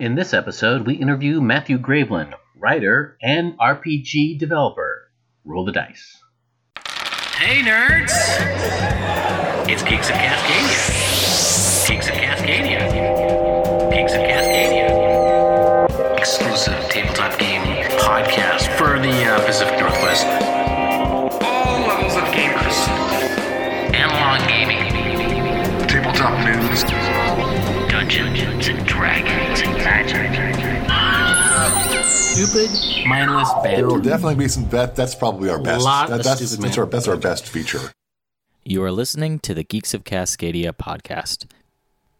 In this episode, we interview Matthew Graveland, writer and RPG developer. Roll the dice. Hey, nerds! It's Geeks of Cascadia. Geeks of Cascadia. Geeks of Cascadia. Exclusive tabletop game podcast for the uh, Pacific Northwest. All levels of gamers. Analog gaming. Tabletop news. Dungeons and Dragons and magic. Stupid, mindless bad. There will definitely be some. That that's probably our best. lot that- of that's, that's our that's our best feature. You are listening to the Geeks of Cascadia podcast.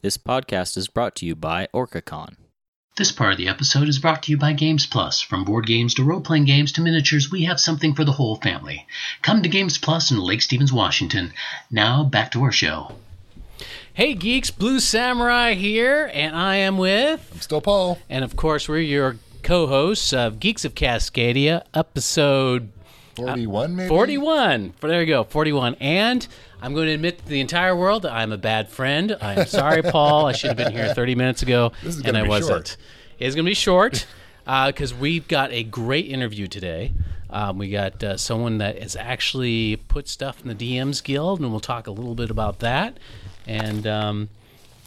This podcast is brought to you by OrcaCon. This part of the episode is brought to you by Games Plus. From board games to role playing games to miniatures, we have something for the whole family. Come to Games Plus in Lake Stevens, Washington. Now, back to our show. Hey, geeks, Blue Samurai here, and I am with, I'm Still, Paul. and of course, we're your co-hosts of Geeks of Cascadia, episode Forty-one, maybe. 41. There you go, 41. And I'm going to admit to the entire world that I'm a bad friend. I'm sorry, Paul. I should have been here 30 minutes ago, This is and I wasn't. short. It's going to be short because we've got a great interview today. Um, we got uh, someone that has actually put stuff in the DMs Guild, and we'll talk a little bit about that. And um,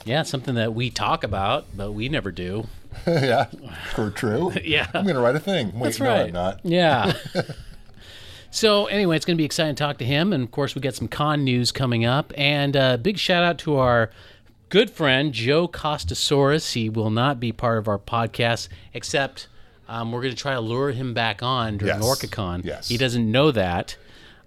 yeah, something that we talk about, but we never do. yeah, for true. Yeah. I'm gonna write a thing. Wait, That's no, right. I'm not. Yeah. so anyway, it's to be exciting to talk to him, and of course, we got some con news coming up. And uh, big shout out to our good friend Joe Costasaurus. He will not be part of our podcast, except um, we're going to try to lure him back on during Yes. OrcaCon. Yes. He doesn't know that,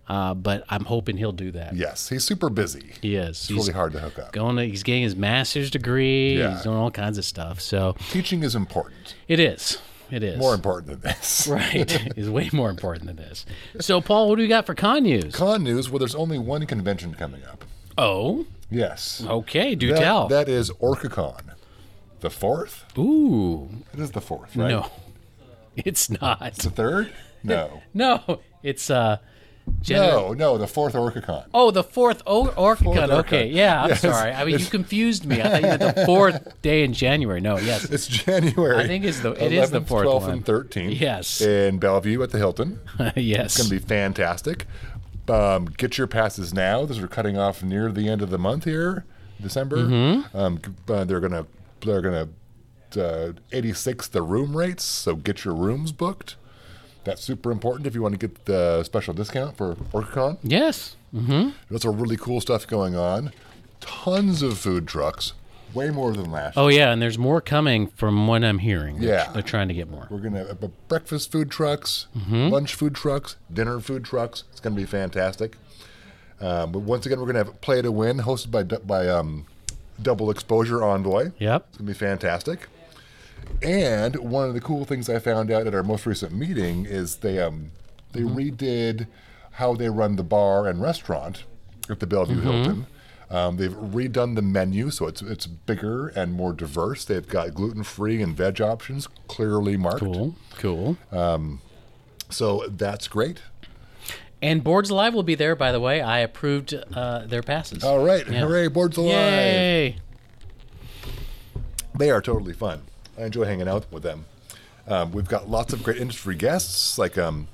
uh, but I'm hoping he'll do that. Yes, he's super busy. He is. It's He's really hard to hook up. going. To, he's getting his master's degree. Yeah. He's doing all kinds of stuff. So Teaching is important. it is. It is More important than this. Right, is way more important than this. So, Paul, what do we got for con news? Con news. Well, there's only one convention coming up. Oh, Yes. okay, do That- tell. That is OrcaCon. The fourth. Ooh, It is the fourth, right? no, it's not. It's the third. No. No, it's uh, Jan- No, no, the fourth OrcaCon. Oh, the fourth o- Orca Fourth Okay, yeah. I'm Yes, sorry. I mean, you confused me. I thought you meant the fourth day in January. No, yes. It's January. I think it's the- it is the 11th, fourth 12th, one. and 13th. Yes. In Bellevue at the Hilton. yes. It's going to be fantastic. Um, get your passes now. Those are cutting off near the end of the month here, December. Mm-hmm. Um, uh, they're going to they're going to uh, 86 the room rates, so get your rooms booked. That's super important if you want to get the special discount for OrcaCon. yes. Mm-hmm. There's some really cool stuff going on. Tons of food trucks, way more than last. Oh yeah, and there's more coming from what I'm hearing. Yeah. they're trying to get more. We're gonna have breakfast food trucks, Mm-hmm. lunch food trucks, dinner food trucks. It's gonna be fantastic. Um, but once again, we're gonna have Play to Win, hosted by by um, Double Exposure Envoy. Yep. It's gonna be fantastic. And one of the cool things I found out at our most recent meeting is they um, they Mm-hmm. redid how they run the bar and restaurant at the Bellevue Mm-hmm. Hilton. Um, they've redone the menu so it's it's bigger and more diverse. They've got gluten free and veg options clearly marked. Cool. Cool. So that's great. And Boards Alive will be there, by the way. I approved uh, their passes. All right, Yeah. hooray! Boards alive. Yay! They are totally fun. I enjoy hanging out with them. Um, we've got lots of great industry guests, like um,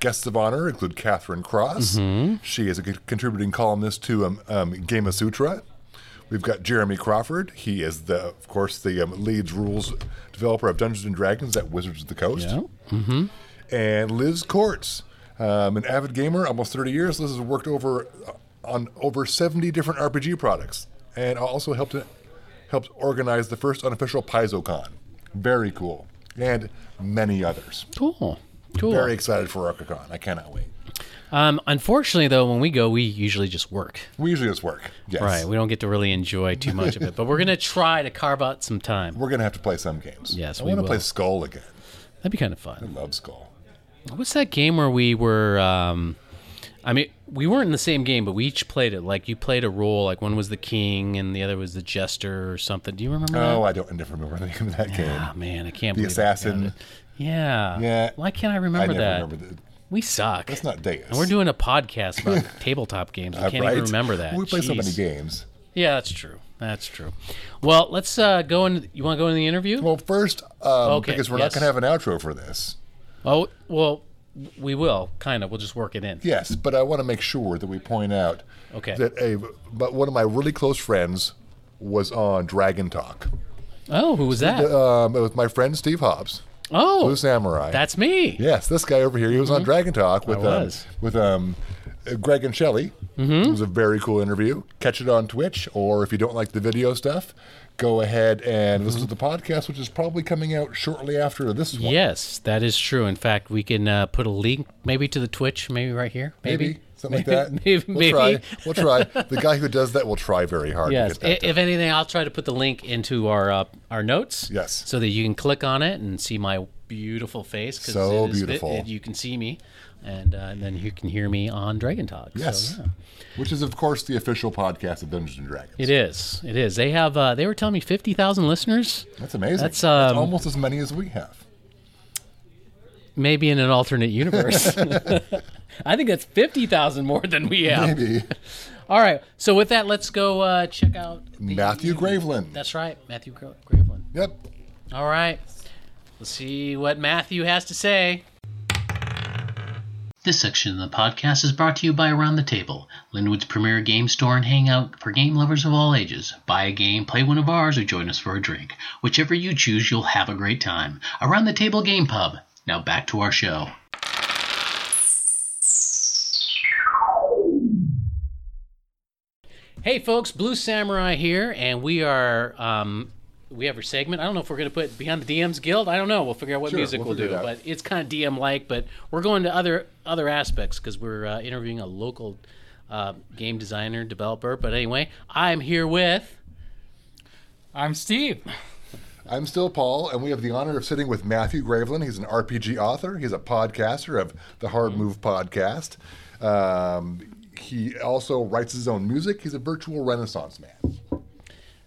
guests of honor include Catherine Cross. She is a contributing columnist to um, um, Gamasutra. We've got Jeremy Crawford. He is the, of course, the um, leads rules developer of Dungeons and Dragons at Wizards of the Coast. Yeah. and Liz Courts, um, an avid gamer, almost 30 years. Liz has worked over uh, on over 70 different RPG products, and also helped helped organize the first unofficial PaizoCon. Very cool, and many others. Cool. Cool. Very excited for OrcaCon. I cannot wait. um, unfortunately, though, when we go, we usually just work. We usually just work. Yes. Right. We don't get to really enjoy too much of it, but we're gonna try to carve out some time. We're gonna have to play some games. Yes, I we want to will. play Skull again. That'd be kind of fun. I fun. love Skull. What's that game where we were? Um, I mean, we weren't in the same game, but we each played it. Like you played a role. Like one was the king and the other was the jester or something. Do you remember Oh, that? I don't I never remember the name of that game. Oh man, I can't. The assassin. Yeah. Yeah. Why can't I I remember never that? remember the. We suck. That's not Deus. And we're doing a podcast about tabletop games. We Uh, can't right? even remember that. We play so many games. Yeah, that's true. That's true. Well, let's uh, go in. You want to go in the interview? Well, first, um, Okay, because we're yes. not going to have an outro for this. oh, well, we will kind of. We'll just work it in. Yes, but I want to make sure that we point out Okay. that a but one of my really close friends was on Dragon Talk. Oh, who was that? Um, it was my friend Steve Hobbs, oh, Blue Samurai. that's me. yes, this guy over here. He was on Dragon Talk with um, with um, uh, Greg and Shelley. Mm-hmm. It was a very cool interview. Catch it on Twitch, or if you don't like the video stuff, go ahead and listen to the podcast, which is probably coming out shortly after this one. Yes, that is true. In fact, we can uh, put a link maybe to the Twitch, maybe right here. Maybe, Maybe, something like that. Maybe, we'll maybe. try. We'll try. The guy who does that will try very hard Yes. to get that I- If anything, I'll try to put the link into our uh, our notes. Yes. So that you can click on it and see my beautiful face. So it is vi- beautiful. it- you can see me, and, uh, and then you can hear me on Dragon Talk. So, Yes. yeah. Which is, of course, the official podcast of Dungeons and Dragons. It is. It is. They have. Uh, they were telling me fifty thousand listeners. That's amazing. That's, That's um, almost as many as we have. Maybe in an alternate universe. I think that's fifty thousand more than we have. Maybe. All right. So with that, let's go uh, check out the- Matthew Graveland. That's right, Matthew Gra- Graveland. Yep. All right. Let's see what Matthew has to say. This section of the podcast is brought to you by Around the Table, Lynnwood's premier game store and hangout for game lovers of all ages. Buy a game, play one of ours, or join us for a drink. Whichever you choose, you'll have a great time. Around the Table Game Pub. Now back to our show. Hey, folks, Blue Samurai here, and we are. Um, we have our segment. I don't know if we're going to put Beyond the DM's Guild. I don't know. We'll figure out what Sure, music we'll we'll, do. it. But it's kind of DM like. But we're going to other other aspects because we're uh, interviewing a local uh, game designer, developer. But anyway, I'm here with. I'm Steve. I'm still Paul, and we have the honor of sitting with Matthew Graveland. He's an RPG author. He's a podcaster of the Hard Move podcast. Um, he also writes his own music. He's a virtual Renaissance man.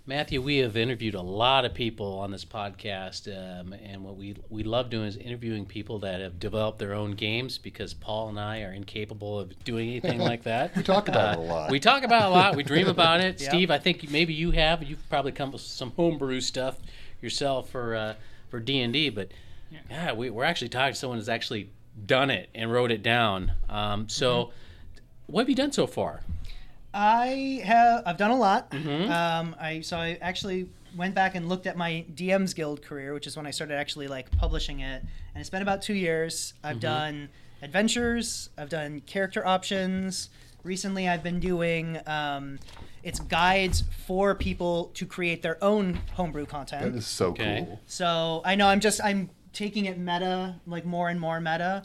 Matthew, we have interviewed a lot of people on this podcast, um, and what we we love doing is interviewing people that have developed their own games because Paul and I are incapable of doing anything like that. we talk about it a lot. We talk about it a lot. We dream about it. Steve, I think maybe you have. You've probably come up with some homebrew stuff yourself for uh, for D and D, but yeah, we, we're actually talking to someone who's actually done it and wrote it down. Um, so, what have you done so far? I have I've done a lot. Mm-hmm. Um, I so I actually went back and looked at my DM's Guild career, which is when I started actually like publishing it, and it's been about two years. I've Mm-hmm. done adventures, I've done character options. Recently, I've been doing um, it's guides for people to create their own homebrew content. That is so Okay. cool. So I know I'm just I'm taking it meta, like more and more meta.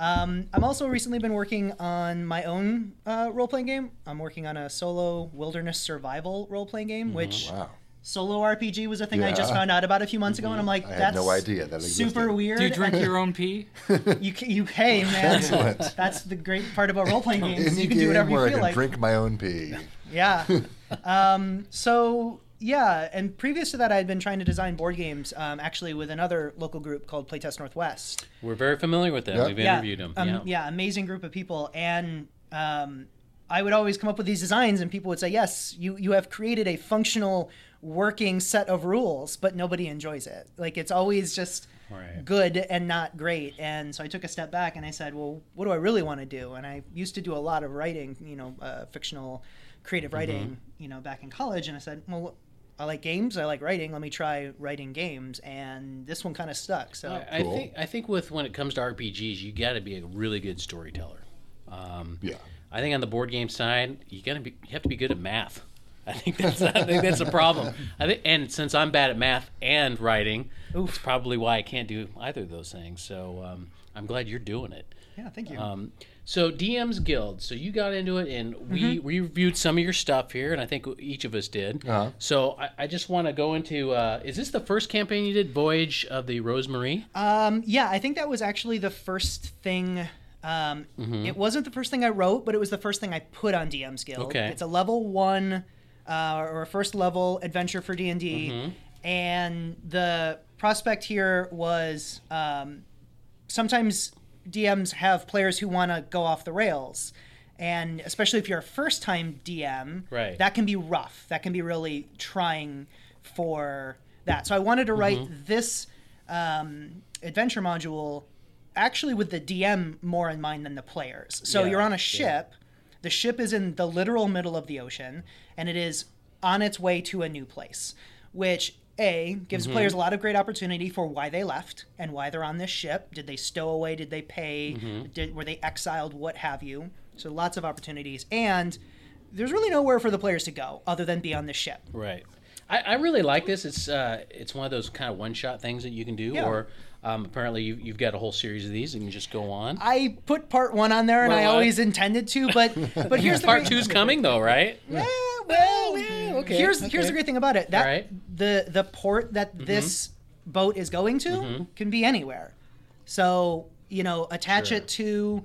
Um, I'm also recently been working on my own uh, role playing game. I'm working on a solo wilderness survival role playing game, which Wow. solo RPG was a thing I just found out about a few months ago, and I'm like, I had that's no idea that existed. super weird. Do you drink your own pee? You ca- you hey man, Excellent. that's the great part about role playing games. Any You can do whatever where you I feel can like. drink my own pee. Yeah. um, so yeah, and previous to that, I had been trying to design board games, um, actually with another local group called Playtest Northwest. We're very familiar with them. Yep. We've yeah, interviewed them. um, yeah. yeah, amazing group of people, and um, I would always come up with these designs, and people would say, "Yes, you you have created a functional, working set of rules, but nobody enjoys it. Like it's always just." Right. good and not great. And so I took a step back and I said, well, what do I really want to do? And I used to do a lot of writing, you know, uh, fictional, creative writing, you know, back in college. And I said, well, I like games. I like writing. Let me try writing games. And this one kind of stuck. So I, I Cool. think I think with when it comes to RPGs, you got to be a really good storyteller. Um, Yeah. I think on the board game side, you got to be you have to be good at math. I think that's I think that's a problem. I think, and since I'm bad at math and writing, it's probably why I can't do either of those things. So um, I'm glad you're doing it. yeah, thank you. Um, so DM's Guild. So you got into it, and we, we reviewed some of your stuff here, and I think each of us did. Uh-huh. So I, I just want to go into: uh, is this the first campaign you did, Voyage of the Rosemary? Um, yeah, I think that was actually the first thing. Um, It wasn't the first thing I wrote, but it was the first thing I put on DM's Guild. Okay. It's a level one uh, or a first level adventure for D and D, and the prospect here was um, sometimes DMs have players who want to go off the rails. and especially if you're a first time DM, Right. that can be rough. That can be really trying for that. So I wanted to write Mm-hmm. this um, adventure module actually with the DM more in mind than the players. So Yeah, you're on a ship. The ship is in the literal middle of the ocean, and it is on its way to a new place, which a gives Mm-hmm. players a lot of great opportunity for why they left and why they're on this ship. Did they stow away? Did they pay? Mm-hmm. Did were they exiled? What have you? So lots of opportunities, and there's really nowhere for the players to go other than be on the ship. Right. I, I really like this. It's uh, it's one of those kind of one shot things that you can do, Yeah. or um, apparently you, you've got a whole series of these and you just go on. I put part one on there, and I Well, I- always intended to, but but here's the Part two's coming though, right? Yeah, well, yeah, okay, Here's here's the great thing about it. That. Mm-hmm. the the port that this boat is going to can be anywhere. So you know, attach Sure. it to.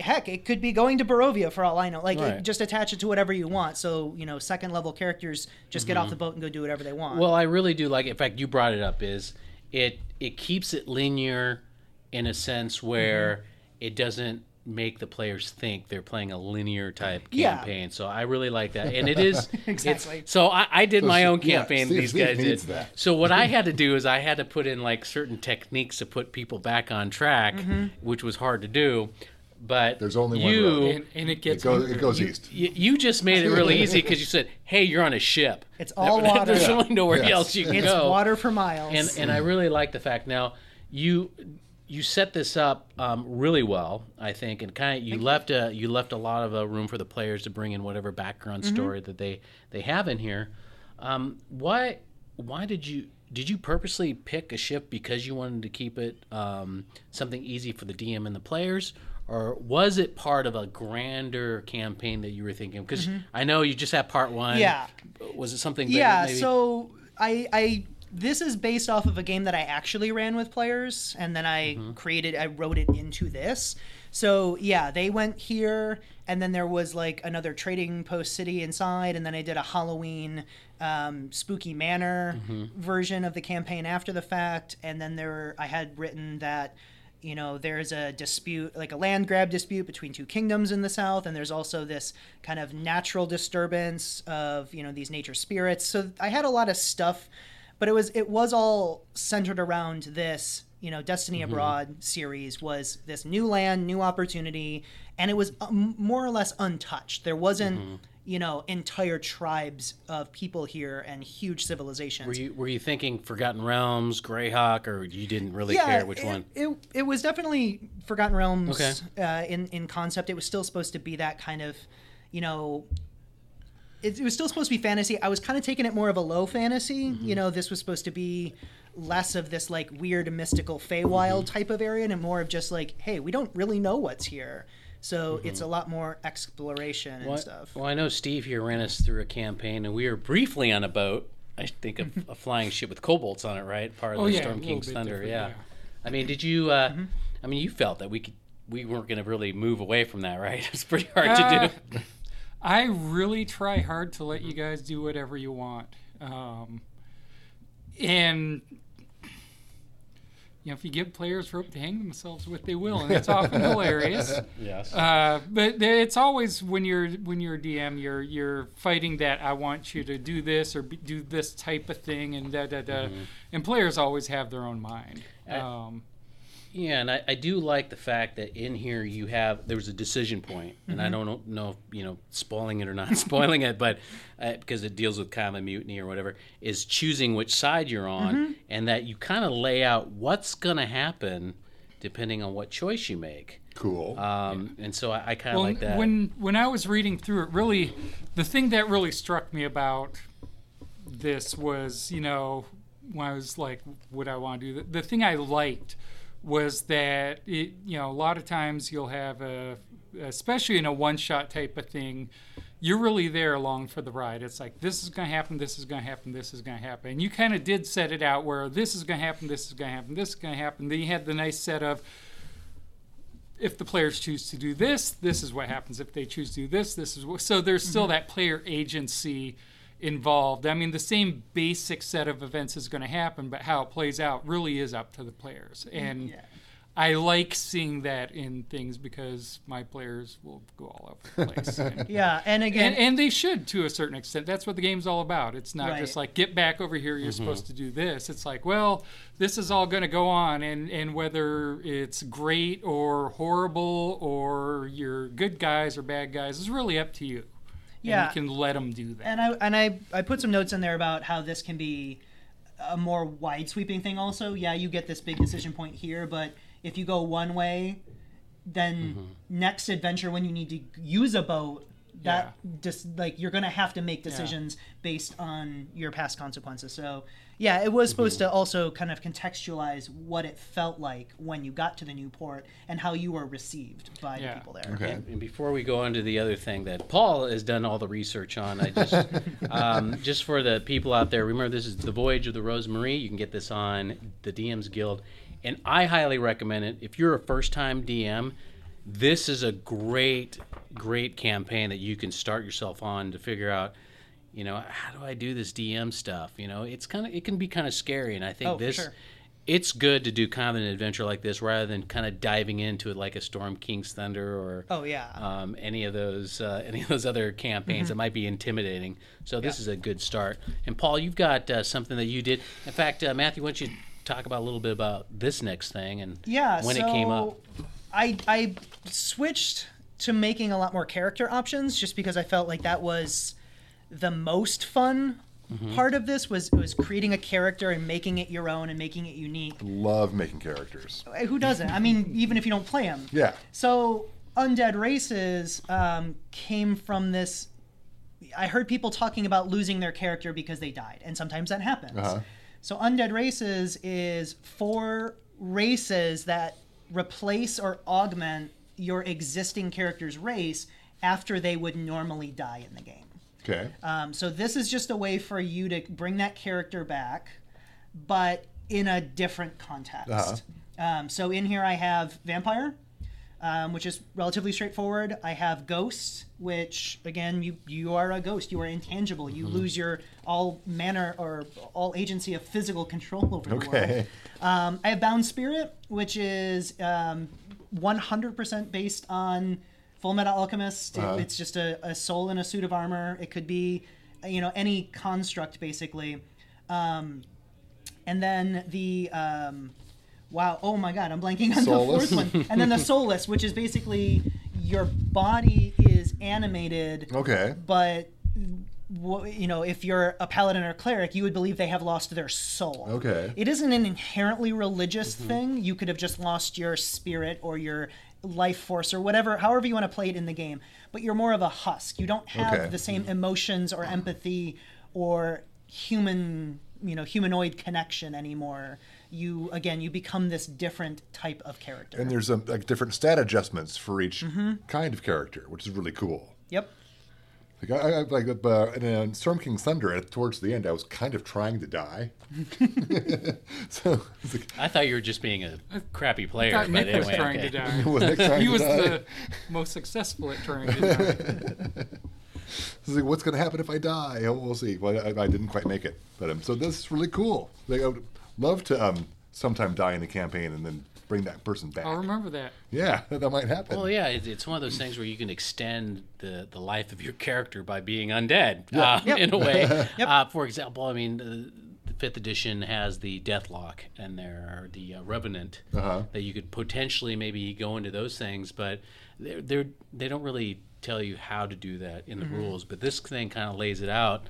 Heck, it could be going to Barovia for all I know. Like, it- just attach it to whatever you want. So you know, second level characters just get off Mm-hmm. the boat and go do whatever they want. Well, I really do like. In fact, you brought it up. Is it it keeps it linear in a sense where Mm-hmm. it doesn't make the players think they're playing a linear type campaign. Yeah. campaign. So I really like that, and it is Exactly. It's, so I, I did my So, own yeah, campaign. Steve- these Steve guys needs did. that. So what I had to do is I had to put in like certain techniques to put people back on track, Mm-hmm. which was hard to do. But There's only one you, road. And, and it It goes, it goes east. you, you just made it really easy because you said, "Hey, you're on a ship. It's all water. There's Yeah. really nowhere Yes. else you can it's go." water for miles. and and I really like the fact now you you set this up um, really well, I think, and kind of you left a you left a lot of uh, room for the players to bring in whatever background Mm-hmm. story that they they have in here. Um, why why did you did you purposely pick a ship because you wanted to keep it um, something easy for the DM and the players? Or was it part of a grander campaign that you were thinking? Because I know you just had part one. Mm-hmm. Yeah. Was it something? yeah maybe? so i i this is based off of a game that i actually ran with players and then i Mm-hmm. created i wrote it into this so yeah they went here and then there was like another trading post city inside and then i did a halloween um, spooky manor Mm-hmm. version of the campaign after the fact and then there i had written that you know there's a dispute like a land grab dispute between two kingdoms in the south and there's also this kind of natural disturbance of you know these nature spirits so i had a lot of stuff but it was it was all centered around this you know destiny abroad series was this new land new opportunity and it was um, more or less untouched there wasn't you know entire tribes of people here and huge civilizations Were you were you thinking Forgotten Realms, Greyhawk, or you didn't really care which it, one? It, it was definitely Forgotten Realms Okay. uh, in in concept. It was still supposed to be that kind of, you know. It, it was still supposed to be fantasy. I was kind of taking it more of a low fantasy. Mm-hmm. You know, this was supposed to be less of this like weird mystical Feywild Mm-hmm. type of area, and more of just like, hey, we don't really know what's here. So it's a lot more exploration and Mm-hmm. Stuff. well, I know Steve here ran us through a campaign, and we were briefly on a boat. I think of a flying ship with kobolds on it, right? Part of Oh, the yeah, Storm King's Thunder. Yeah. yeah. I mean, did you? Uh, Mm-hmm. I mean, you felt that we could. We weren't going to really move away from that, right? It's pretty hard Uh, to do. I really try hard to let you guys do whatever you want. Um, and you know, if you give players rope to hang themselves with, they will, and it's often hilarious. Yes. Uh, but it's always when you're when you're a DM, you're you're fighting that I want you to do this or be, do this type of thing, and da da da. And players always have their own mind. Um, Yeah, and I, I do like the fact that in here you have there was a decision point, and I Mm-hmm. don't know, know if you know spoiling it or not spoiling it, but uh, because it deals with kind of mutiny or whatever, is choosing which side you're on, Mm-hmm. and that you kind of lay out what's gonna happen depending on what choice you make. Cool. Um, and so I, I kind of well, like that. when when I was reading through it, really, the thing that really struck me about this was, you know, when I was like, what I want to do. The, the thing I liked was that it, you know, a lot of times you'll have a, especially in a one-shot type of thing, you're really there along for the ride. It's like this is going to happen, this is going to happen, this is going to happen. And you kind of did set it out where this is going to happen, this is going to happen, this is going to happen. Then you had the nice set of if the players choose to do this, this is what happens. If they choose to do this, this is what. So there's still mm-hmm. that player agency involved. I mean, the same basic set of events is going to happen, but how it plays out really is up to the players. Mm, and I like seeing that in things because my players will go all over the place. And, Yeah, and again, and, and they should to a certain extent. That's what the game's all about. It's not Right. just like get back over here. You're mm-hmm. supposed to do this. It's like, well, this is all going to go on, and and whether it's great or horrible or you're good guys or bad guys is really up to you. Yeah. and you can let them do that. and I and I I put some notes in there about how this can be a more wide sweeping thing. Also, yeah, you get this big decision point here, but if you go one way, then Mm-hmm. next adventure when you need to use a boat, that just like you're gonna have to make decisions based on your past consequences. So yeah, it was supposed Mm-hmm. to also kind of contextualize what it felt like when you got to the new port and how you were received by Yeah. the people there. Okay. And before we go on to the other thing that Paul has done all the research on, I just um, just for the people out there, remember this is the Voyage of the Rosemary. You can get this on the DM's Guild, and I highly recommend it. If you're a first-time DM, this is a great, great campaign that you can start yourself on to figure out. You know, how do I do this DM stuff? You know, it's kind of it can be kind of scary, and I think Oh, this sure. it's good to do kind of an adventure like this rather than kind of diving into it like a Storm King's Thunder or Oh yeah. um, any of those uh, any of those other campaigns Mm-hmm. that might be intimidating. So this is a good start. And Paul, you've got uh, something that you did. In fact, uh, Matthew, why don't you talk about a little bit about this next thing and yeah when so it came up? i i switched to making a lot more character options just because i felt like that was the most fun Mm-hmm. part of this was was creating a character and making it your own and making it unique Love making characters. who doesn't i mean even if you don't play them Yeah. so undead races um, came from this i heard people talking about losing their character because they died and sometimes that happens Uh-huh. so undead races is four races that replace or augment your existing character's race after they would normally die in the game Okay. um, so this is just a way for you to bring that character back, but in a different context. Uh-huh. Um, so in here I have vampire, um, which is relatively straightforward. I have ghosts, which again you you are a ghost. You are intangible. You lose your all manner or all agency of physical control over the world. Okay. Um, I have Bound Spirit, which is um, 100% based on Full Metal Alchemist. Uh-huh. it's just a, a soul in a suit of armor. It could be, you know, any construct basically. Um, and then the um, wow, oh my god, I'm blanking on Soulless. the fourth one. And then the soulless, which is basically your body is animated, Okay. but you know, if you're a paladin or cleric, you would believe they have lost their soul. Okay. It isn't an inherently religious thing. You could have just lost your spirit or your life force or whatever, however you want to play it in the game. But you're more of a husk. You don't have Okay. the same emotions or empathy or human, you know, humanoid connection anymore. You again, you become this different type of character. And there's um, like different stat adjustments for each Mm-hmm. kind of character, which is really cool. yep. Like, I, I, like uh, in uh, Storm King Thunder, at- towards the end, I was kind of trying to die. so like, I thought you were just being a crappy player, thought but Nick was anyway, trying okay. to die. was I trying He to was die? the most successful at trying to die. It's like, what's going to happen if I die? Oh, we'll see. Well, I, I didn't quite make it, but um, so this is really cool. Like, I would love to um, sometime die in a campaign and then bring that person back. I'll remember that. Yeah, that might happen. Well, yeah, it's one of those things where you can extend the, the life of your character by being undead uh, Yep. in a way. uh, for example, I mean, the, the fifth edition has the Deathlock, and there are the uh, Revenant Uh-huh. that you could potentially maybe go into those things, but they're, they're they don't really tell you how to do that in the rules. But this thing kind of lays it out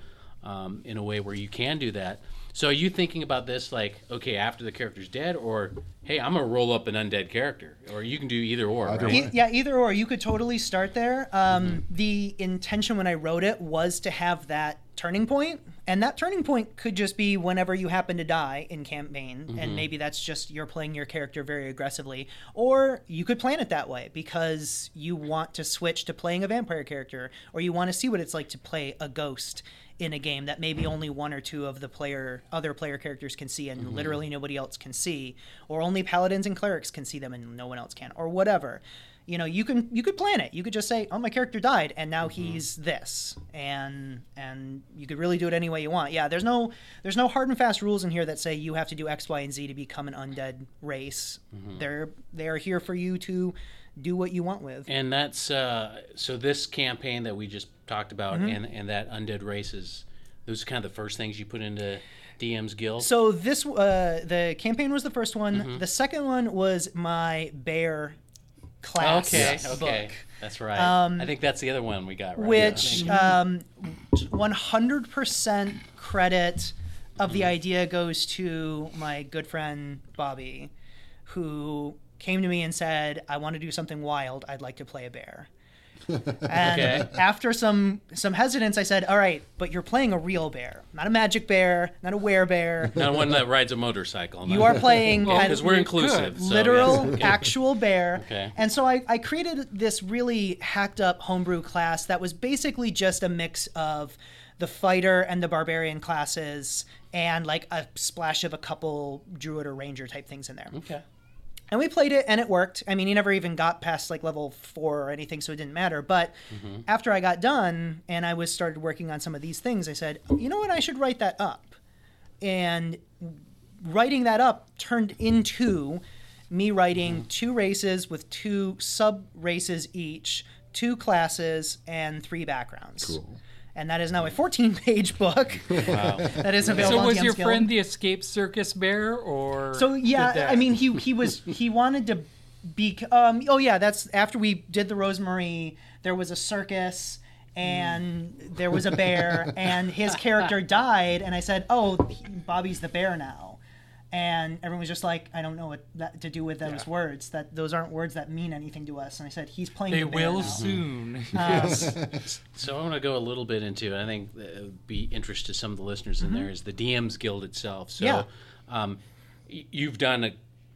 um, in a way where you can do that. So are you thinking about this like, okay, after the character's dead, or hey, I'm gonna roll up an undead character, or you can do either or, Either right? E- yeah, either or. You could totally start there. Um, The intention when I wrote it was to have that turning point, and that turning point could just be whenever you happen to die in campaign, and maybe that's just you're playing your character very aggressively, or you could plan it that way because you want to switch to playing a vampire character, or you want to see what it's like to play a ghost in a game that maybe only one or two of the player other player characters can see and mm-hmm. literally nobody else can see or only paladins and clerics can see them and no one else can or whatever. You know you can you could plan it. You could just say oh my character died and now mm-hmm. he's this and and you could really do it any way you want. Yeah there's no there's no hard and fast rules in here that say you have to do x y and z to become an undead race. Mm-hmm. They're they're here for you to do what you want with. And that's uh, so. This campaign that we just talked about, Mm-hmm. and and that undead races, those are kind of the first things you put into DM's guild. so this uh the campaign was the first one Mm-hmm. the second one was my bear class okay, book. okay, that's right. I think that's the other one we got right. Um, which um, 100% credit of the idea goes to my good friend Bobby, who came to me and said, "I want to do something wild. I'd like to play a bear." And Okay. after some some hesitance, I said, "All right, but you're playing a real bear, not a magic bear, not a werebear. Not one that rides a motorcycle. You are playing Well, because of we're inclusive. could. so, literal yes, okay. actual bear. Okay. And so I, I created this really hacked up homebrew class that was basically just a mix of the fighter and the barbarian classes and like a splash of a couple druid or ranger type things in there. Okay. And we played it and it worked. I mean, he never even got past like level four or anything, so it didn't matter. But mm-hmm. after I got done and I was started working on some of these things, I said, you know what, I should write that up. And writing that up turned into me writing mm-hmm. two races with two sub races each, two classes, and three backgrounds. Cool. And that is now a 14 page book Wow. that is available So was DM's your Guild. friend the escape circus bear, or So yeah, I mean he he was he wanted to be um oh yeah, that's after we did the Rosemary, there was a circus and there was a bear and his character died and I said, "Oh, Bobby's the bear now." And everyone was just like, "I don't know what that to do with those words. That those aren't words that mean anything to us." And I said, "He's playing they the bear will now." soon. So I want to go a little bit into, I think that would be interest to some of the listeners in there is the DM's Guild itself. So Yeah. um, you've done uh,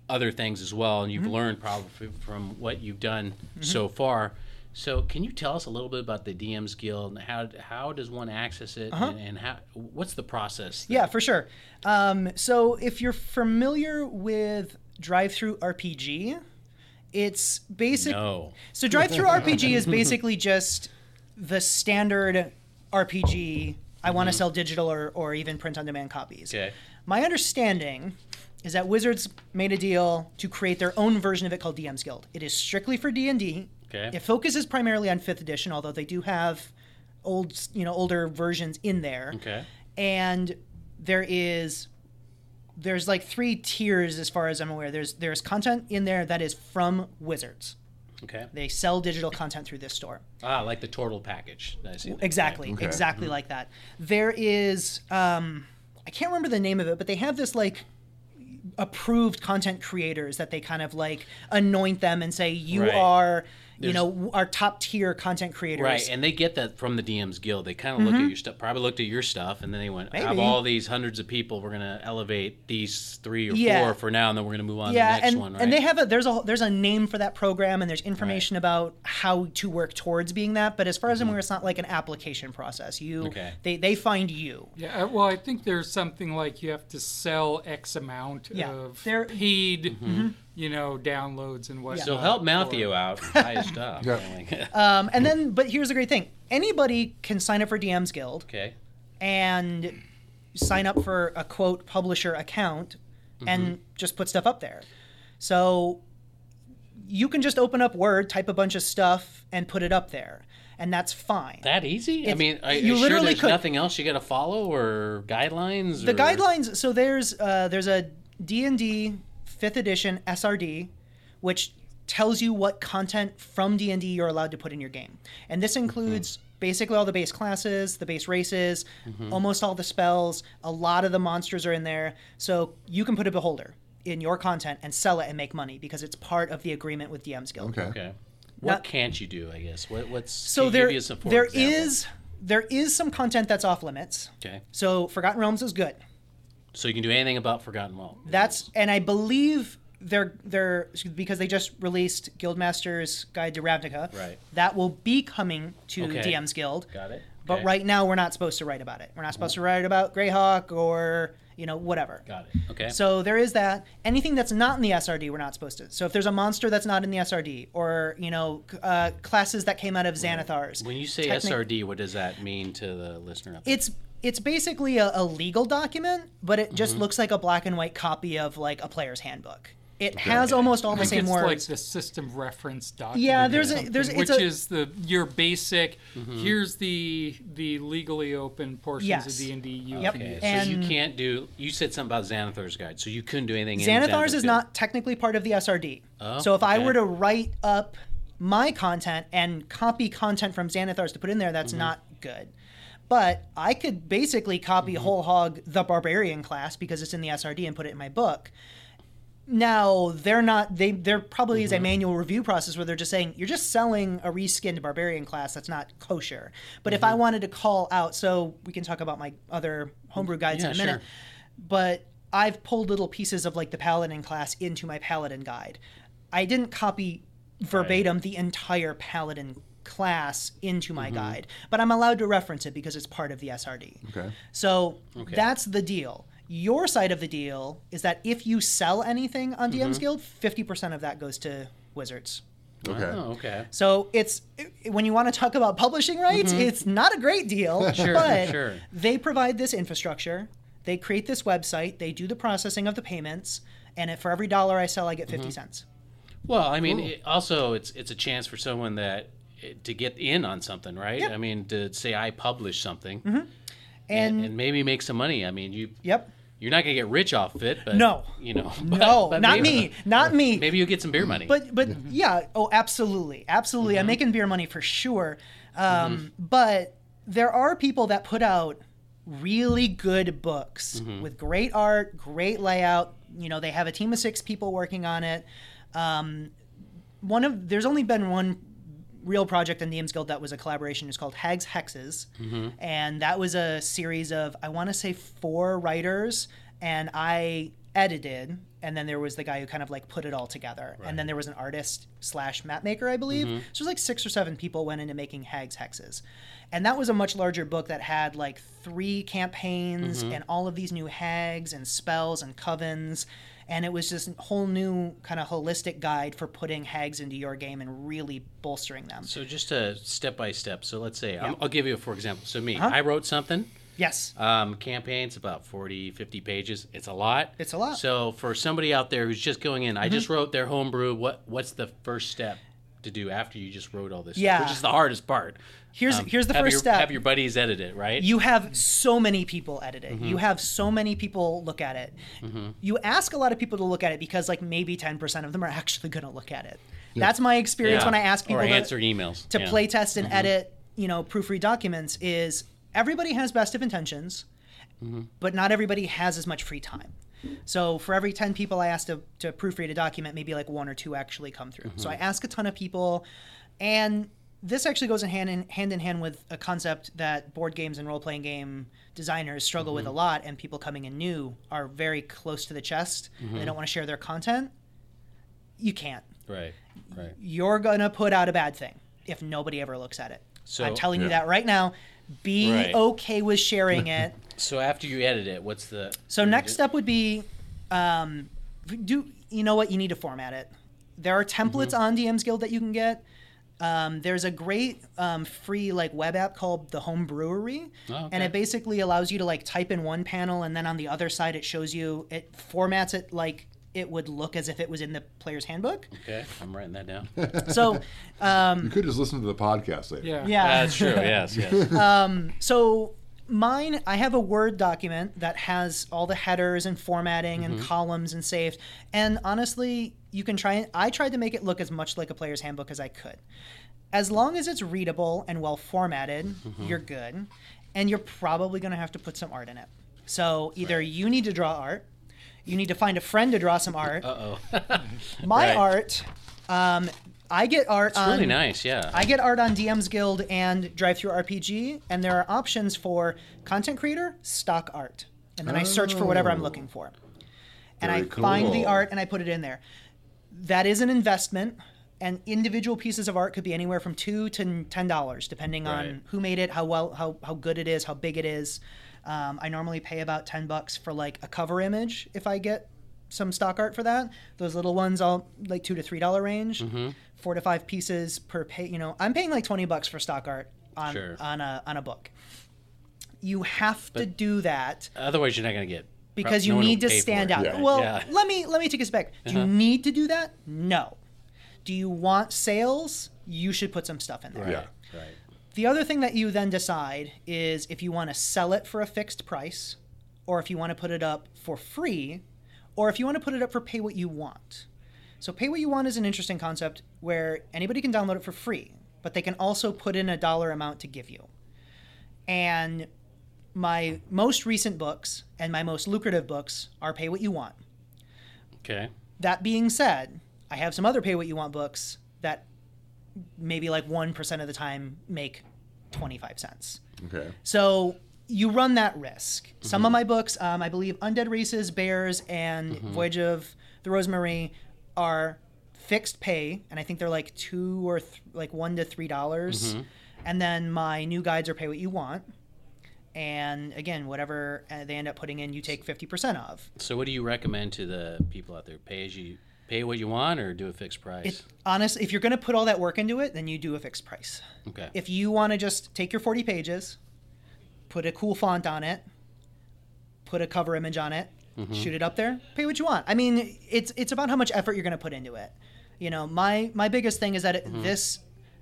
other things as well, and you've Mm-hmm. learned probably from what you've done so far. So can you tell us a little bit about the DM's Guild and how how does one access it and, and how what's the process? Uh-huh. Yeah, for sure. Um, so if you're familiar with DriveThruRPG, it's basic. No. So DriveThruRPG is basically just the standard RPG. I want to sell digital or, or even print on demand copies. Okay. My understanding is that Wizards made a deal to create their own version of it called DM's Guild. It is strictly for D&D. Okay. It focuses primarily on 5th edition, although they do have old, you know, older versions in there Okay. and there is there's like three tiers as far as I'm aware. There's there's content in there that is from Wizards. Okay. They sell digital content through this store. Ah, like the turtle package. I see. Exactly, Okay. exactly like that. There is um I can't remember the name of it, but they have this like approved content creators that they kind of like anoint them and say you Right. are you know our top tier content creators. Right, and they get that from the DM's Guild. They kind of look at your stuff, probably looked at your stuff, and then they went, "Out of Mm-hmm. All these hundreds of people, we're gonna elevate these three or Yeah. four for now, and then we're gonna move on yeah, to the next and, one." Right? and they have a there's a there's a name for that program and there's information about how to work towards being that. But as far as I'm aware, it's not like an application process. You Mm-hmm. Okay. they they find you. Yeah, uh, well, I think there's something like you have to sell X amount Yeah, of there- paid, you know, downloads and whatnot. so help Matthew out, buy his stuff. Yeah. Um, and then, but here's the great thing: anybody can sign up for DM's Guild okay, and sign up for a quote publisher account and just put stuff up there. So you can just open up Word, type a bunch of stuff, and put it up there, and that's fine. that easy? I mean, I, you sure literally there's could- nothing else you got to follow or guidelines. the or- guidelines so there's uh, there's a d&d 5th edition srd which tells you what content from d&d you're allowed to put in your game. And this mm-hmm. includes basically all the base classes the base races mm-hmm. almost all the spells. A lot of the monsters are in there. So you can put a beholder in your content and sell it and make money because it's part of the agreement with dm's guild. Okay. Okay, what Not- can't you do? I guess? What what's so can you there give us a for there example? is there is some content that's off limits. Okay. so forgotten realms is good So you can do anything about Forgotten World. That's and I believe they're they're because they just released Guildmaster's Guide to Ravnica. Right. That will be coming to Okay. DM's Guild. Got it. But Okay. right now we're not supposed to write about it. We're not supposed to write about Greyhawk or you know, whatever. Got it. Okay. So there is that. Anything that's not in the SRD, we're not supposed to. So if there's a monster that's not in the SRD, or you know, uh, classes that came out of Xanathars. when you say technic- SRD, what does that mean to the listener? It's it's basically a, a legal document, but it Mm-hmm. just looks like a black and white copy of like a player's handbook. It has almost all I the think same it's like words. the system reference document. Yeah, or there's a- there's- it's which a- is the your basic. Mm-hmm. Here's the the legally open portions Yes. of D and D you Yep. can okay. use. so and- you can't do. You said something about Xanathar's guide, so you couldn't do anything. in Xanathar's is not technically part of the SRD. Oh, so if I were to write up my content and copy content from Xanathar's to put in there, that's Mm-hmm. not good. But I could basically copy Mm-hmm. whole hog the barbarian class because it's in the SRD and put it in my book. Now they're not they there probably is a Mm-hmm. manual review process where they're just saying you're just selling a reskinned barbarian class that's not kosher. But if Mm-hmm. I wanted to call out so we can talk about my other homebrew guides Yeah, in a minute sure. but I've pulled little pieces of like the paladin class into my paladin guide. I didn't copy verbatim the entire paladin class into my mm-hmm. guide, but I'm allowed to reference it because it's part of the SRD. Okay. So that's the deal. Your side of the deal is that if you sell anything on DM's mm-hmm. Guild, 50% of that goes to Wizards. Okay. Oh, okay. So it's when you want to talk about publishing rights, mm-hmm. it's not a great deal, Sure, but sure. they provide this infrastructure. They create this website. They do the processing of the payments, and if for every dollar I sell, I get 50 cents. Well, I mean, it, also it's it's a chance for someone that to get in on something, right? Yep. I mean, to say I publish something And, and, and maybe make some money. I mean, you yep, you're not gonna get rich off it, but No. you know, but- no, but not maybe, me, not me. Maybe you'll get some beer money. But but yeah, oh, absolutely, absolutely. I'm making beer money for sure. Um, But there are people that put out really good books with great art, great layout. You know, they have a team of six people working on it. Um, one of there's only been one real project in the DM's Guild that was a collaboration. It's called Hags Hexes, mm-hmm. and that was a series of I want to say four writers, and I edited, and then there was the guy who kind of like put it all together, and then there was an artist slash map maker, I believe. Mm-hmm. So it was like six or seven people went into making Hags Hexes, and that was a much larger book that had like three campaigns mm-hmm. and all of these new hags and spells and covens and it was just a whole new kind of holistic guide for putting hags into your game and really bolstering them. so just a step by step. So let's say I'm, I'll give you a for example. So me, Uh-huh. I wrote something. Yes. Um, campaigns about 40, 50 pages. It's a lot. It's a lot. Mm-hmm. So for somebody out there who's just going in, I just wrote their homebrew. What what's the first step to do after you just wrote all this? Yeah. Stuff, which is the hardest part. Here's Um, here's the first your, step. Have your buddies edit it, right? you have so many people edit it. Mm-hmm. You have so many people look at it. You ask a lot of people to look at it because like maybe 10% of them are actually going to look at it. That's my experience Yeah. when I ask people or to, answer emails to yeah. Mm-hmm. play test and edit, you know, proofread documents is everybody has best of intentions, Mm-hmm. but not everybody has as much free time. So for every 10 people I ask to, to proofread a document, maybe like one or two actually come through. So Mm-hmm. I ask a ton of people and this actually goes in hand in hand in hand with a concept that board games and role playing game designers struggle with a Mm-hmm. lot and people coming in new are very close to the chest. Mm-hmm. They don't want to share their content. You can't Right. Right. you're gonna put out a bad thing if nobody ever looks at it. So- I'm telling you that right now. Be Right. okay with sharing it. So after you edit it, what's the so next step would be, um, do you know what you need to format it? There are templates Mm-hmm. on DM's Guild that you can get. Um, there's a great um, free like web app called the Home Brewery, Oh, okay. and it basically allows you to like type in one panel, and then on the other side it shows you it formats it like it would look as if it was in the player's handbook. Okay, I'm writing that down. So um, You could just listen to the podcast later. Yeah. yeah, That's true. Yes. Yes. Um, so mine, I have a Word document that has all the headers and formatting and mm-hmm. columns and saved. And honestly, you can try it. I tried to make it look as much like a player's handbook as I could. As long as it's readable and well formatted, mm-hmm. you're good. And you're probably going to have to put some art in it. So either you need to draw art, you need to find a friend to draw some art. Uh oh. My right. art, um, I get art It's on. really nice. Yeah. I get art on DM's Guild and DriveThruRPG, and there are options for content creator, stock art, and then I search for whatever I'm Oh. looking for, and I Very find the art and I put it in there. That is an investment, and individual pieces of art could be anywhere from two to ten dollars, depending Right. on who made it, how well, how how good it is, how big it is. Um, I normally pay about ten bucks for like a cover image if I get some stock art for that. Those little ones, all like two to three dollar range, Mm-hmm. four to five pieces per pay. You know, I'm paying like twenty bucks for stock art on Sure. on a on a book. You have to do that Otherwise, you're not going to get because no you one need to stand out. Yeah. Well, Yeah. let me let me take us back. Do Uh-huh. you need to do that? No. Do you want sales? You should put some stuff in there. Right. Yeah. Right. The other thing that you then decide is if you want to sell it for a fixed price, or if you want to put it up for free, or if you want to put it up for pay what you want. So, pay what you want is an interesting concept where anybody can download it for free, but they can also put in a dollar amount to give you. And my most recent books and my most lucrative books are pay what you want. Okay. That being said, I have some other pay what you want books that maybe like 1% of the time make 25 cents. Okay. So you run that risk. Some of my books, um, I believe Undead Races, Bears, and Voyage of the Rosemary are fixed pay, and I think they're like two or th- like one to three dollars. And then my new guides are pay what you want. And again, whatever uh, they end up putting in, you take 50% of. So, what do you recommend to the people out there? Pay as you pay what you want, or do a fixed price? It, honest, if you're going to put all that work into it, then you do a fixed price. okay. If you want to just take your 40 pages, put a cool font on it, put a cover image on it, mm-hmm. shoot it up there, pay what you want. I mean, it's it's about how much effort you're going to put into it. You know, my my biggest thing is that it, mm-hmm. this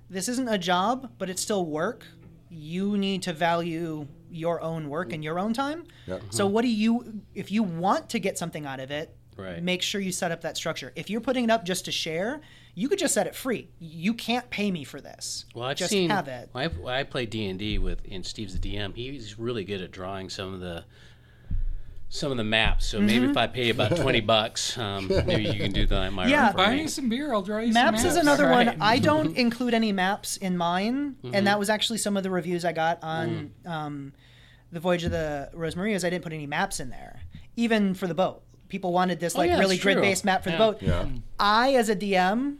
this isn't a job, but it's still work. You need to value your own work mm. and your own time. Yeah. So what do you if you want to get something out of it, Right. make sure you set up that structure. If you're putting it up just to share, you could just set it free. You can't pay me for this. Well, I've just seen. have it. I, I play D and D with, and Steve's the DM. He's really good at drawing some of the, some of the maps. So Mm-hmm. maybe if I pay about twenty bucks, um, maybe you can do that. My Yeah. for Buy me. me some beer. I'll draw you some Maps some is another Right. one. I don't include any maps in mine, Mm-hmm. and that was actually some of the reviews I got on Mm. um, the Voyage of the Rosemary. Is I didn't put any maps in there, even for the boat. People wanted this oh, like Oh, yeah, really grid-based map for Yeah. the boat. Yeah. I, as a DM,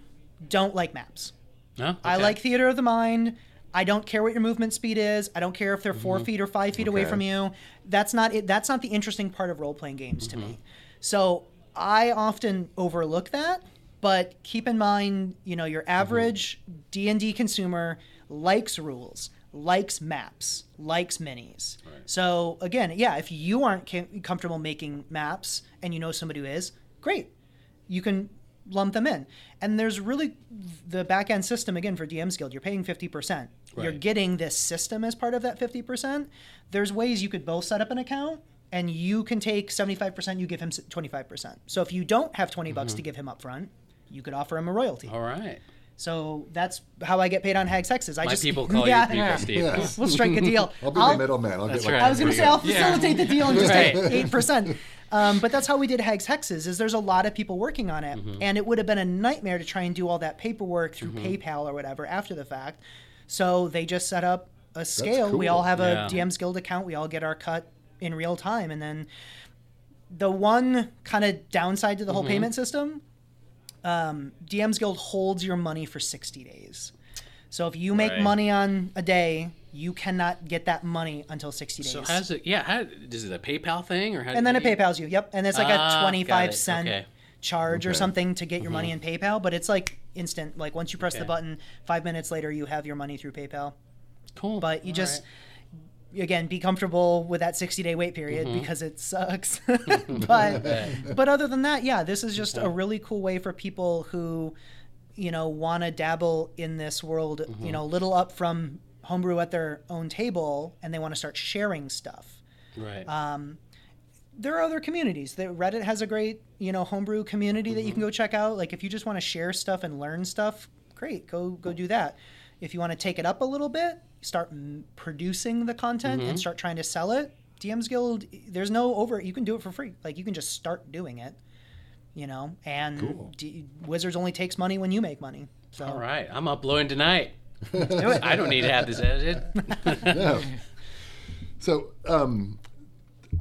don't like maps. No? I like theater of the mind. I don't care what your movement speed is. I don't care if they're 4 mm-hmm. feet or five feet away from you. That's not it. That's not the interesting part of role playing games to me. Mm-hmm. So I often overlook that. But keep in mind, you know, your mm-hmm. average D and D consumer likes rules, likes maps, likes minis. So again, yeah, if you aren't comfortable making maps and you know somebody who is, great you can lump them in. And there's really the back end system again for DM's Guild. You're paying 50%. You're getting this system as part of that 50%. There's ways you could both set up an account and you can take 75%, you give him 25%. So if you don't have 20 bucks mm-hmm. to give him up front, you could offer him a royalty. All right. So that's how I get paid on Hags Hexes. I My just people call yeah, your people, Yeah. Steve. Yeah. We'll strike a deal. I'll be I'll- the middleman. I'll get like right. I was going to say I'll facilitate the deal and just Right. take eight percent. Um, but that's how we did Hags Hexes. Is there's a lot of people working on it, Mm-hmm. and it would have been a nightmare to try and do all that paperwork through PayPal or whatever after the fact. So they just set up a scale. We all have a Yeah. DM's Guild account. We all get our cut in real time, and then the one kind of downside to the Mm-hmm. whole payment system, um, DM's Guild holds your money for 60 days. So if you make Right. money on a day, you cannot get that money until 60 days. So how's it? Yeah. How is it a PayPal thing or how? and then it PayPal's you. Yep, and it's like Ah, a 25 it. cent Okay. charge or something to get your money in Mm-hmm. PayPal, but it's like instant. Like once you press the button, 5 minutes later you have your money through PayPal. Cool. But you All just right. Again be comfortable with that 60 day wait period Mm-hmm. because it sucks but but other than that yeah this is just a really cool way for people who you know want to dabble in this world Mm-hmm. you know little up from homebrew at their own table and they want to start sharing stuff right. um, there are other communities. That Reddit has a great, you know, homebrew community that you can go check out. Like if you just want to share stuff and learn stuff, great, go go do that. If you want to take it up a little bit, start m- producing the content and start trying to sell it. DM's Guild, there's no over. You can do it for free. Like you can just start doing it, you know. And Cool. D- Wizards only takes money when you make money. So All right. I'm uploading tonight. do it. I don't need to have this edited. No. So, um,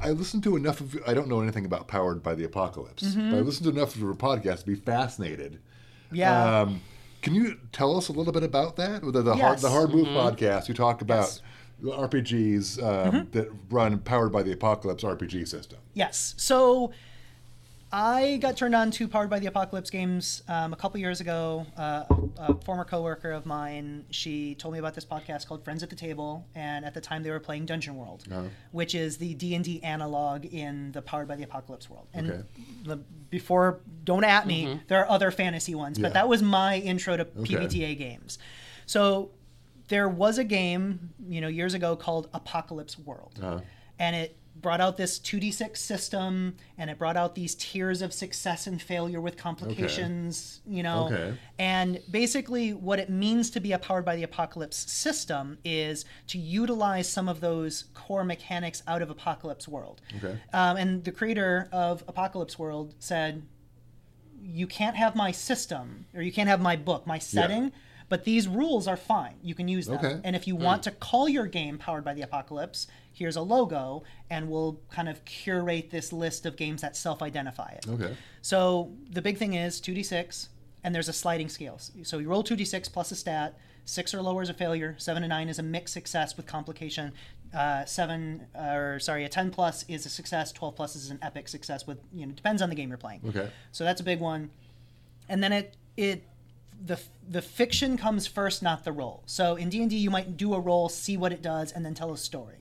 I listened to enough of. I don't know anything about Powered by the Apocalypse, but I listened to enough of your podcast to be fascinated. Yeah. Um, can you tell us a little bit about that? The, the hard the hard move podcast. You talk about Yes. the RPGs um, Mm-hmm. that run powered by the Apocalypse RPG system. Yes. So I got turned on to Powered by the Apocalypse games um, a couple years ago. Uh, a, a former coworker of mine, she told me about this podcast called Friends at the Table, and at the time they were playing Dungeon World, which is the D and D analog in the Powered by the Apocalypse world. And Okay. the, before, don't at me. There are other fantasy ones, Yeah. but that was my intro to PBTA games. So there was a game, you know, years ago called Apocalypse World, and it brought out this 2d6 system, and it brought out these tiers of success and failure with complications, you know, Okay. and basically what it means to be a powered by the apocalypse system is to utilize some of those core mechanics out of Apocalypse World. Okay. Um, and the creator of Apocalypse World said, you can't have my system or you can't have my book, my setting, but these rules are fine. You can use them. Okay. And if you want to call your game powered by the apocalypse, here's a logo, and we'll kind of curate this list of games that self identify it. Okay. So the big thing is 2d6, and there's a sliding scale. So you roll 2d6 plus a stat. Six or lower is a failure. Seven to nine is a mixed success with complication. Uh, seven, or sorry, a 10 plus is a success. 12 plus is an epic success with, you know, depends on the game you're playing. Okay. So that's a big one. And then it, it, the, the fiction comes first, not the roll. So in D&D, you might do a roll, see what it does, and then tell a story.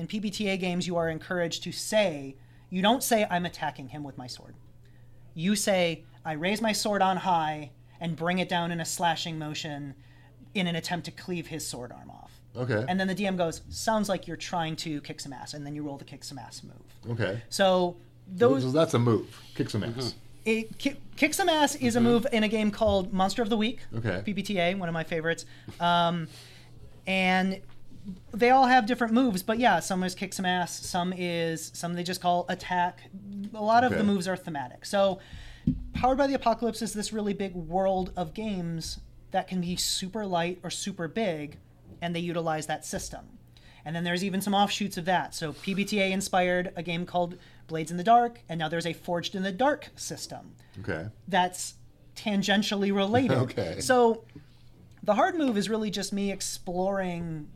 In PBTA games, you are encouraged to say, you don't say, I'm attacking him with my sword you say, I raise my sword on high and bring it down in a slashing motion in an attempt to cleave his sword arm off. Okay. And then the DM goes, sounds like you're trying to kick some ass, and then you roll the kick some ass move. okay. So those So that's a move. Kick some ass. it, kick, kick some ass is a move in a game called Monster of the Week. Okay. PBTA, one of my favorites. Um, and they all have different moves, but yeah, some is kick some ass, some is some they just call attack. A lot of the moves are thematic. So, Powered by the Apocalypse is this really big world of games that can be super light or super big, and they utilize that system. And then there's even some offshoots of that. So PBTA inspired a game called Blades in the Dark, and now there's a Forged in the Dark system Okay. that's tangentially related. Okay. So the hard move is really just me exploring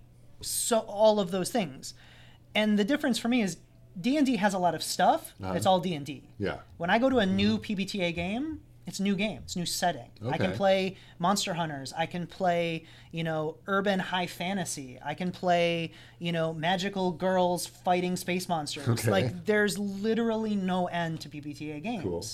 so all of those things. And the difference for me is D&D has a lot of stuff. Uh-huh. It's all D&D. Yeah. When I go to a new PBTA game, it's a new game. It's a new setting. Okay. I can play Monster Hunters. I can play, you know, urban high fantasy. I can play, you know, magical girls fighting space monsters. Okay. Like there's literally no end to PBTA games. Cool.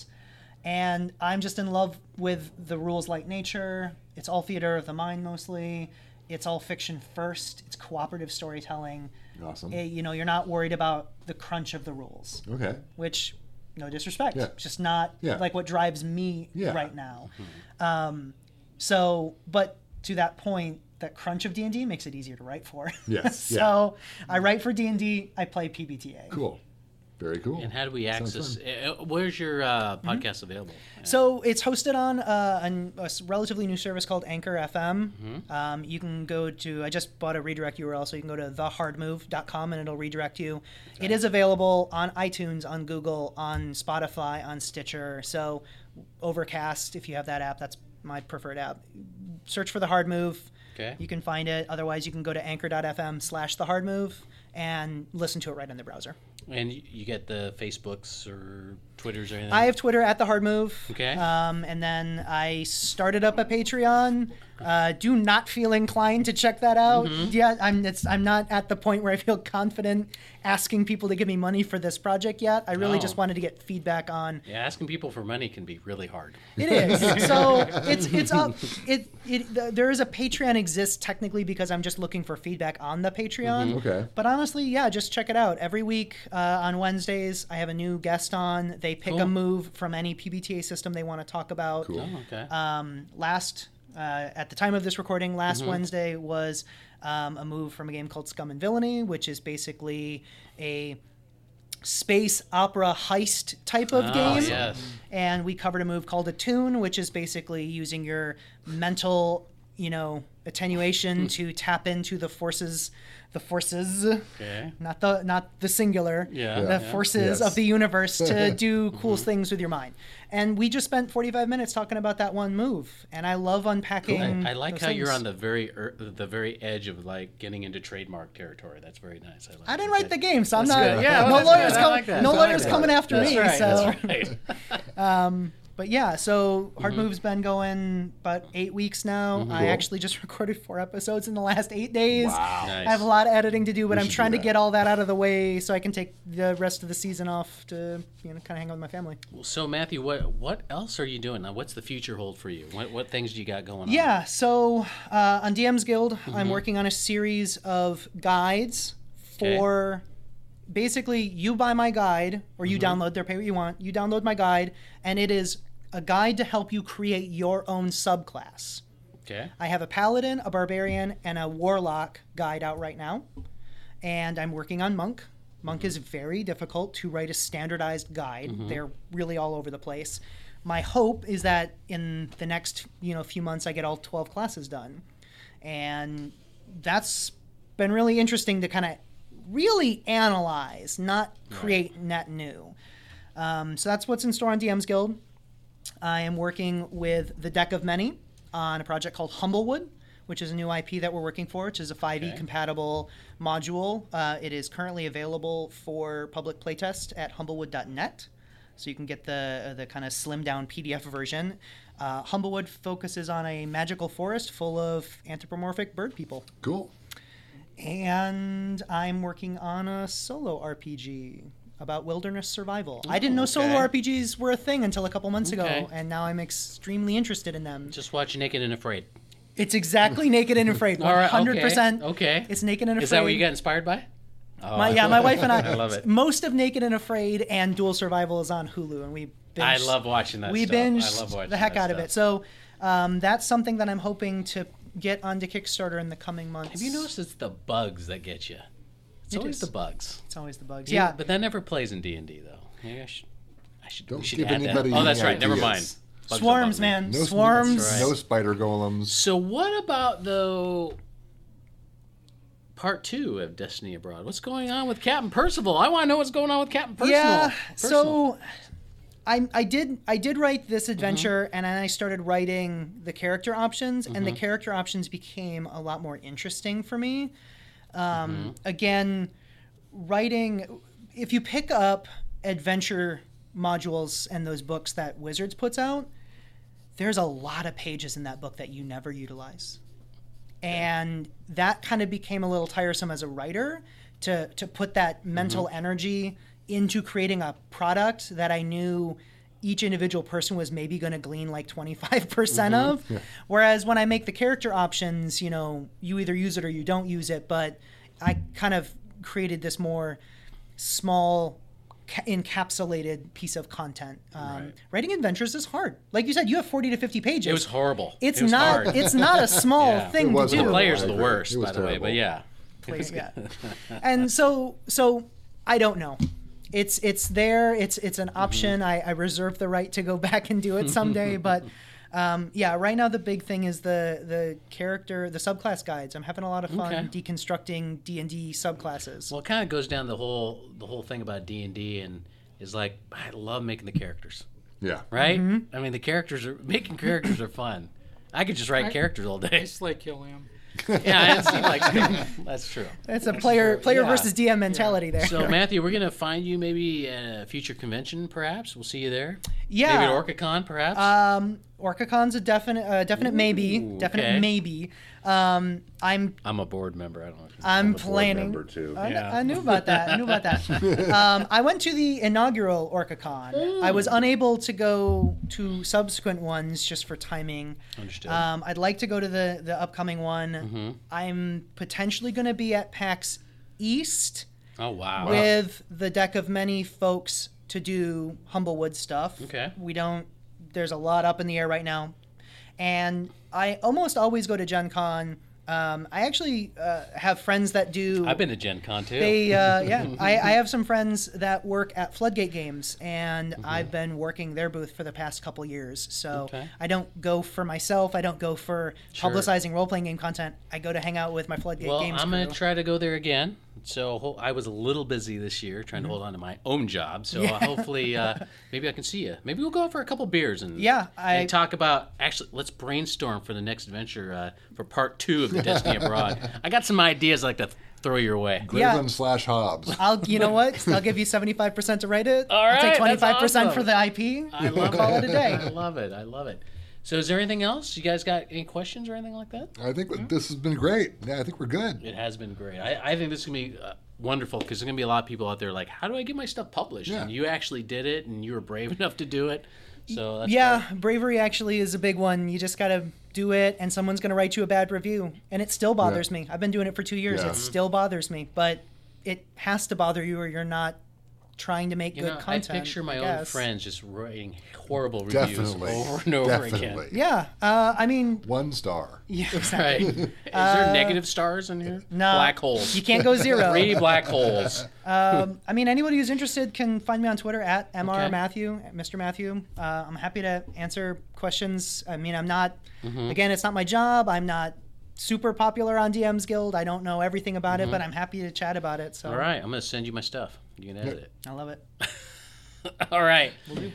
And I'm just in love with the rules like nature. It's all theater of the mind mostly. It's all fiction first. It's cooperative storytelling. Awesome. Eh, you know, you're not worried about the crunch of the rules Okay. which no disrespect Yeah. just not Yeah. like what drives me Yeah. right now um, so but to that point that crunch of d&d makes it easier to write for Yes, so i write for d&d i play pbta Cool. Very cool. And how do we access? Uh, where's your uh, Mm-hmm. podcast available? So it's hosted on uh, an, a s- relatively new service called Anchor FM. Mm-hmm. Um, you can go to, I just bought a redirect URL, so you can go to thehardmove.com and it'll redirect you. It is available on iTunes, on Google, on Spotify, on Stitcher. So Overcast, if you have that app, that's my preferred app. Search for The Hard Move. Okay. You can find it. Otherwise, you can go to anchor.fm slash The Hard Move and listen to it right in the browser. And you get the Facebooks or Twitters or anything? I have Twitter at the Hard Move. Okay. Um, and then I started up a Patreon. Uh, do not feel inclined to check that out. Mm-hmm. Yeah, I'm. It's. I'm not at the point where I feel confident asking people to give me money for this project yet. I really Oh. just wanted to get feedback on. yeah, asking people for money can be really hard. It is. so it's it's up. It it the, there is a Patreon exists technically because I'm just looking for feedback on the Patreon. Okay. But honestly, yeah, just check it out. Every week uh, on Wednesdays, I have a new guest on. They pick Cool. a move from any PBTA system they want to talk about. Cool. Oh, okay. Um, last, uh, at the time of this recording, last Mm-hmm. Wednesday was um, a move from a game called Scum and Villainy, which is basically a space opera heist type of Oh, game. yes. And we covered a move called Attune, which is basically using your mental you know, attenuation to tap into the forces, the forces, Okay. not the not the singular, Yeah, the yeah. forces Yes. of the universe to do cool Mm-hmm. things with your mind. And we just spent 45 minutes talking about that one move, and I love unpacking. I like those how you're on the very er, the very edge of like getting into trademark territory. That's very nice. I, like I didn't that. write the game, so I'm That's not. good. Yeah, well, no lawyers good. Like no lawyers coming after That's me. right. So, That's right. but yeah, so Mm-hmm. Hard Move's been going about eight weeks now. I actually just recorded four episodes in the last eight days. Wow. Nice. I have a lot of editing to do, but We I'm trying to get all that out of the way so I can take the rest of the season off to you know kind of hang out with my family. So Matthew, what what else are you doing now? What's the future hold for you? What what things do you got going on? Yeah, so uh, on DM's Guild, I'm Mm-hmm. working on a series of guides for basically you buy my guide or you Mm-hmm. download their pay what you want. You download my guide, and it is a guide to help you create your own subclass. Okay. I have a paladin, a barbarian, and a warlock guide out right now, and I'm working on monk. Monk is very difficult to write a standardized guide. They're really all over the place. My hope is that in the next you know few months I get all 12 classes done, and that's been really interesting to kind of really analyze, not create net new. Um, so that's what's in store on DM's Guild. I am working with the Deck of Many on a project called Humblewood, which is a new IP that we're working for, which is a 5e Okay. compatible module. Uh, it is currently available for public playtest at humblewood.net. So you can get the the kind of slim down PDF version. Uh, Humblewood focuses on a magical forest full of anthropomorphic bird people, Cool. And I'm working on a solo RPG about wilderness survival. I didn't know solo. RPGs were a thing until a couple months Okay. ago, and now I'm extremely interested in them. Just watch Naked and Afraid. It's exactly Naked and Afraid. All right. okay, 100%. Okay. It's Naked and Afraid. Is that what you got inspired by? Oh, My, yeah, my wife and I. I love it. Most of Naked and Afraid and Dual Survival is on Hulu, and we. Binged, I love watching that. we stuff. binged I love watching the heck out of it. So um, that's something that I'm hoping to get onto Kickstarter in the coming months. Have you noticed it's the bugs that get you? It's It always is. the bugs. It's always the bugs. Yeah, Yeah, but that never plays in D and D though. Maybe I should. I should. Don't we should give add anybody that. Oh, that's any right. Never mind. Bugs swarms, will bug me. man, No swarms. Right. No spider golems. So what about though? Part two of Destiny Abroad. What's going on with Captain Percival? I want to know what's going on with Captain Percival. Yeah. Percival. So I I did I did write this Mm-hmm. adventure and then I started writing the character options and Mm-hmm. the character options became a lot more interesting for me. Um, Mm-hmm. Again, writing if you pick up adventure modules and those books that Wizards puts out, there's a lot of pages in that book that you never utilize and that kind of became a little tiresome as a writer to to put that mental energy into creating a product that I knew each individual person was maybe going to glean like 25% percent of whereas when I make the character options you know you either use it or you don't use it but I kind of created this more small ca- encapsulated piece of content um, Right. writing adventures is hard like you said you have 40 to 50 pages it was horrible. it's It was not. hard. It's not a small Yeah. thing to do. the players are the worst, It was by the way. But yeah. Player- yeah. and so, so I don't know. It's it's there. It's it's an option. I, I reserve the right to go back and do it someday. but um, yeah, right now the big thing is the the character, the subclass guides. I'm having a lot of fun Okay. deconstructing D and D subclasses. Well, it kind of goes down the whole the whole thing about D and D, and is like I love making the characters. Yeah. Right? Mm-hmm. I mean, the characters are making characters are fun. I could just write I- characters all I day. just like Killiam. yeah, it's like that's true. It's a player player Yeah. versus DM mentality there. So Matthew, we're gonna find you maybe at a future convention, perhaps. We'll see you there. yeah, Maybe at OrcaCon, perhaps. um, OrcaCon's a definite uh, definite maybe, Ooh, definite okay. maybe. Um, I'm I'm a board member. I don't know. If you I'm board planning. member, too. I, Yeah. I knew about that. I knew about that. um, I went to the inaugural OrcaCon. I was unable to go to subsequent ones just for timing. Understood. Um, I'd like to go to the the upcoming one. Mm-hmm. I'm potentially going to be at PAX East oh wow. with the deck of many folks to do Humblewood stuff. Okay. We don't. There's a lot up in the air right now, and I almost always go to Gen Con Um, I actually uh, have friends that do. I've been to Gen Con too. They, uh, yeah, I, I have some friends that work at Floodgate Games, and Mm-hmm. I've been working their booth for the past couple years. So Okay. I don't go for myself. I don't go for publicizing role playing game content. I go to hang out with my Floodgate well, Games. I'm gonna try to go there again. So I was a little busy this year trying to Mm-hmm. hold on to my own job. So uh, hopefully, uh, maybe I can see you. Maybe we'll go out for a couple beers and Yeah, I- and talk about. Actually, let's brainstorm for the next adventure uh, for part two of the Destiny Abroad. I got some ideas I'd like to throw your way. Yeah. Griffin slash Hobbs. I'll, you know what? I'll give you 75% to write it. All I'll take 25% for the IP. I love Call it a I day. love it. I love it. So, is there anything else? You guys got any questions or anything like that? I think this has been great. Yeah, I think we're good. It has been great. I, I think this is gonna be uh, wonderful because there's gonna be a lot of people out there like, how do I get my stuff published? Yeah. And you actually did it, and you were brave enough to do it. So that's Yeah, bravery actually is a big one. You just got to do it, and someone's going to write you a bad review. And it still bothers me. I've been doing it for two years. Yeah. It still bothers me. But it has to bother you, or you're not trying to make You good know, content. I picture my own friends just writing horrible reviews Definitely. over and over Definitely. again. Yeah, uh, I mean, One star. yeah, Right? exactly. Is there negative stars in here? Uh, no. Black holes. You can't go zero. Three black holes. Um, I mean, anybody who's interested can find me on Twitter at Mr. Okay. Matthew, Mr. Matthew. Uh, I'm happy to answer questions. I mean, I'm not, Mm-hmm. again, it's not my job. I'm not super popular on DM's Guild. I don't know everything about it, but I'm happy to chat about it. So Mm-hmm. All right, I'm gonna send you my stuff. You can edit it. I love it. All right.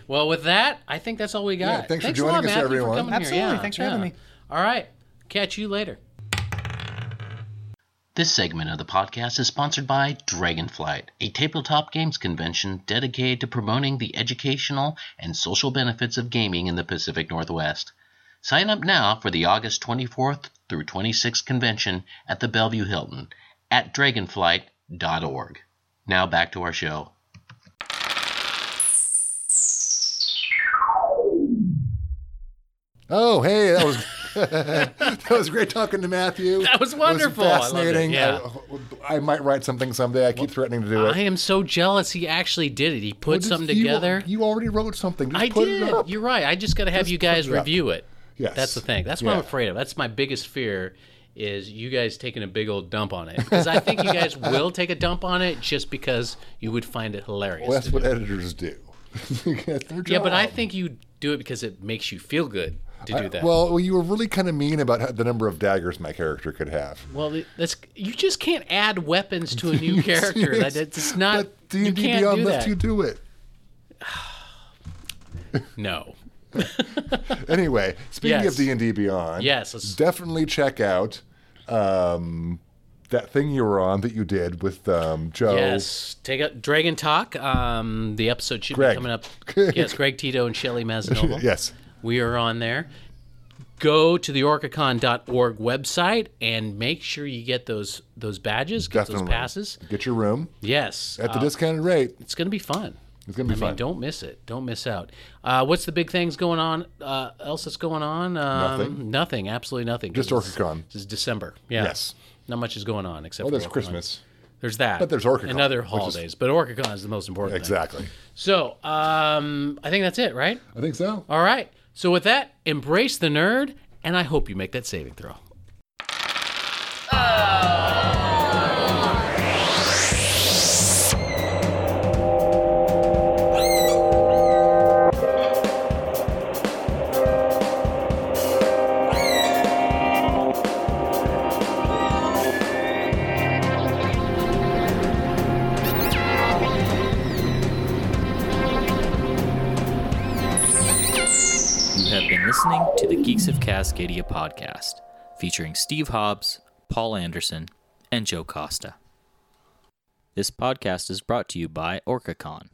Well, with that, I think that's all we got. Yeah, thanks for a joining lot, us, Matthew, everyone. For coming Absolutely. Yeah, Thanks for having me. All right. Catch you later. This segment of the podcast is sponsored by Dragonflight, a tabletop games convention dedicated to promoting the educational and social benefits of gaming in the Pacific Northwest. Sign up now for the August 24th through 26th convention at the Bellevue Hilton at dragonflight.org. Now back to our show. Oh, hey, that was that was great talking to Matthew. That was It wonderful. I loved it, fascinating. yeah. I, I might write something someday. I keep threatening to do it. I am so jealous he actually did it. He put Well, just- something together. You, already wrote something. Just I put did. it up. You're right. I just got to have Just you guys it review it. Yes. That's the thing. That's what I'm afraid of. That's my biggest fear is you guys taking a big old dump on it. Because I think you guys will take a dump on it just because you would find it hilarious. Well, that's what do. editors do. Yeah, but I think you do it because it makes you feel good to do I- that. well, well, you were really kind of mean about the number of daggers my character could have. Well, that's you just can't add weapons to a new character. That it's not. But D you can't Beyond do lets that. you do it. No. Anyway, speaking Yes. of D and D Beyond, Yes, let's- definitely check out um, that thing you were on that you did with um, Joe. Yes, take a Dragon Talk. Um, the episode should Greg. be coming up. yes, Greg Tito and Shelly Mazzanoble. Yes. we are on there. Go to the orcacon.org website and make sure you get those those badges, get Definitely. those passes. Get your room Yes, at the uh, discounted rate. it's going to be fun. It's gonna be I fun. mean, don't miss it. Don't miss out. Uh, what's the big things going on? Uh, else that's going on? Um, Nothing. Nothing. Absolutely nothing. Just OrcaCon. This is December. Yeah. Yes. Not much is going on except for there's. Christmas. There's that. But there's OrcaCon, and other which is- holidays. But OrcaCon is the most important. thing. Exactly. So, um, I think that's it, right? I think so. All right. So with that, embrace the nerd, and I hope you make that saving throw. Cascadia podcast, featuring Steve Hobbs, Paul Anderson, and Joe Costa. This podcast is brought to you by OrcaCon.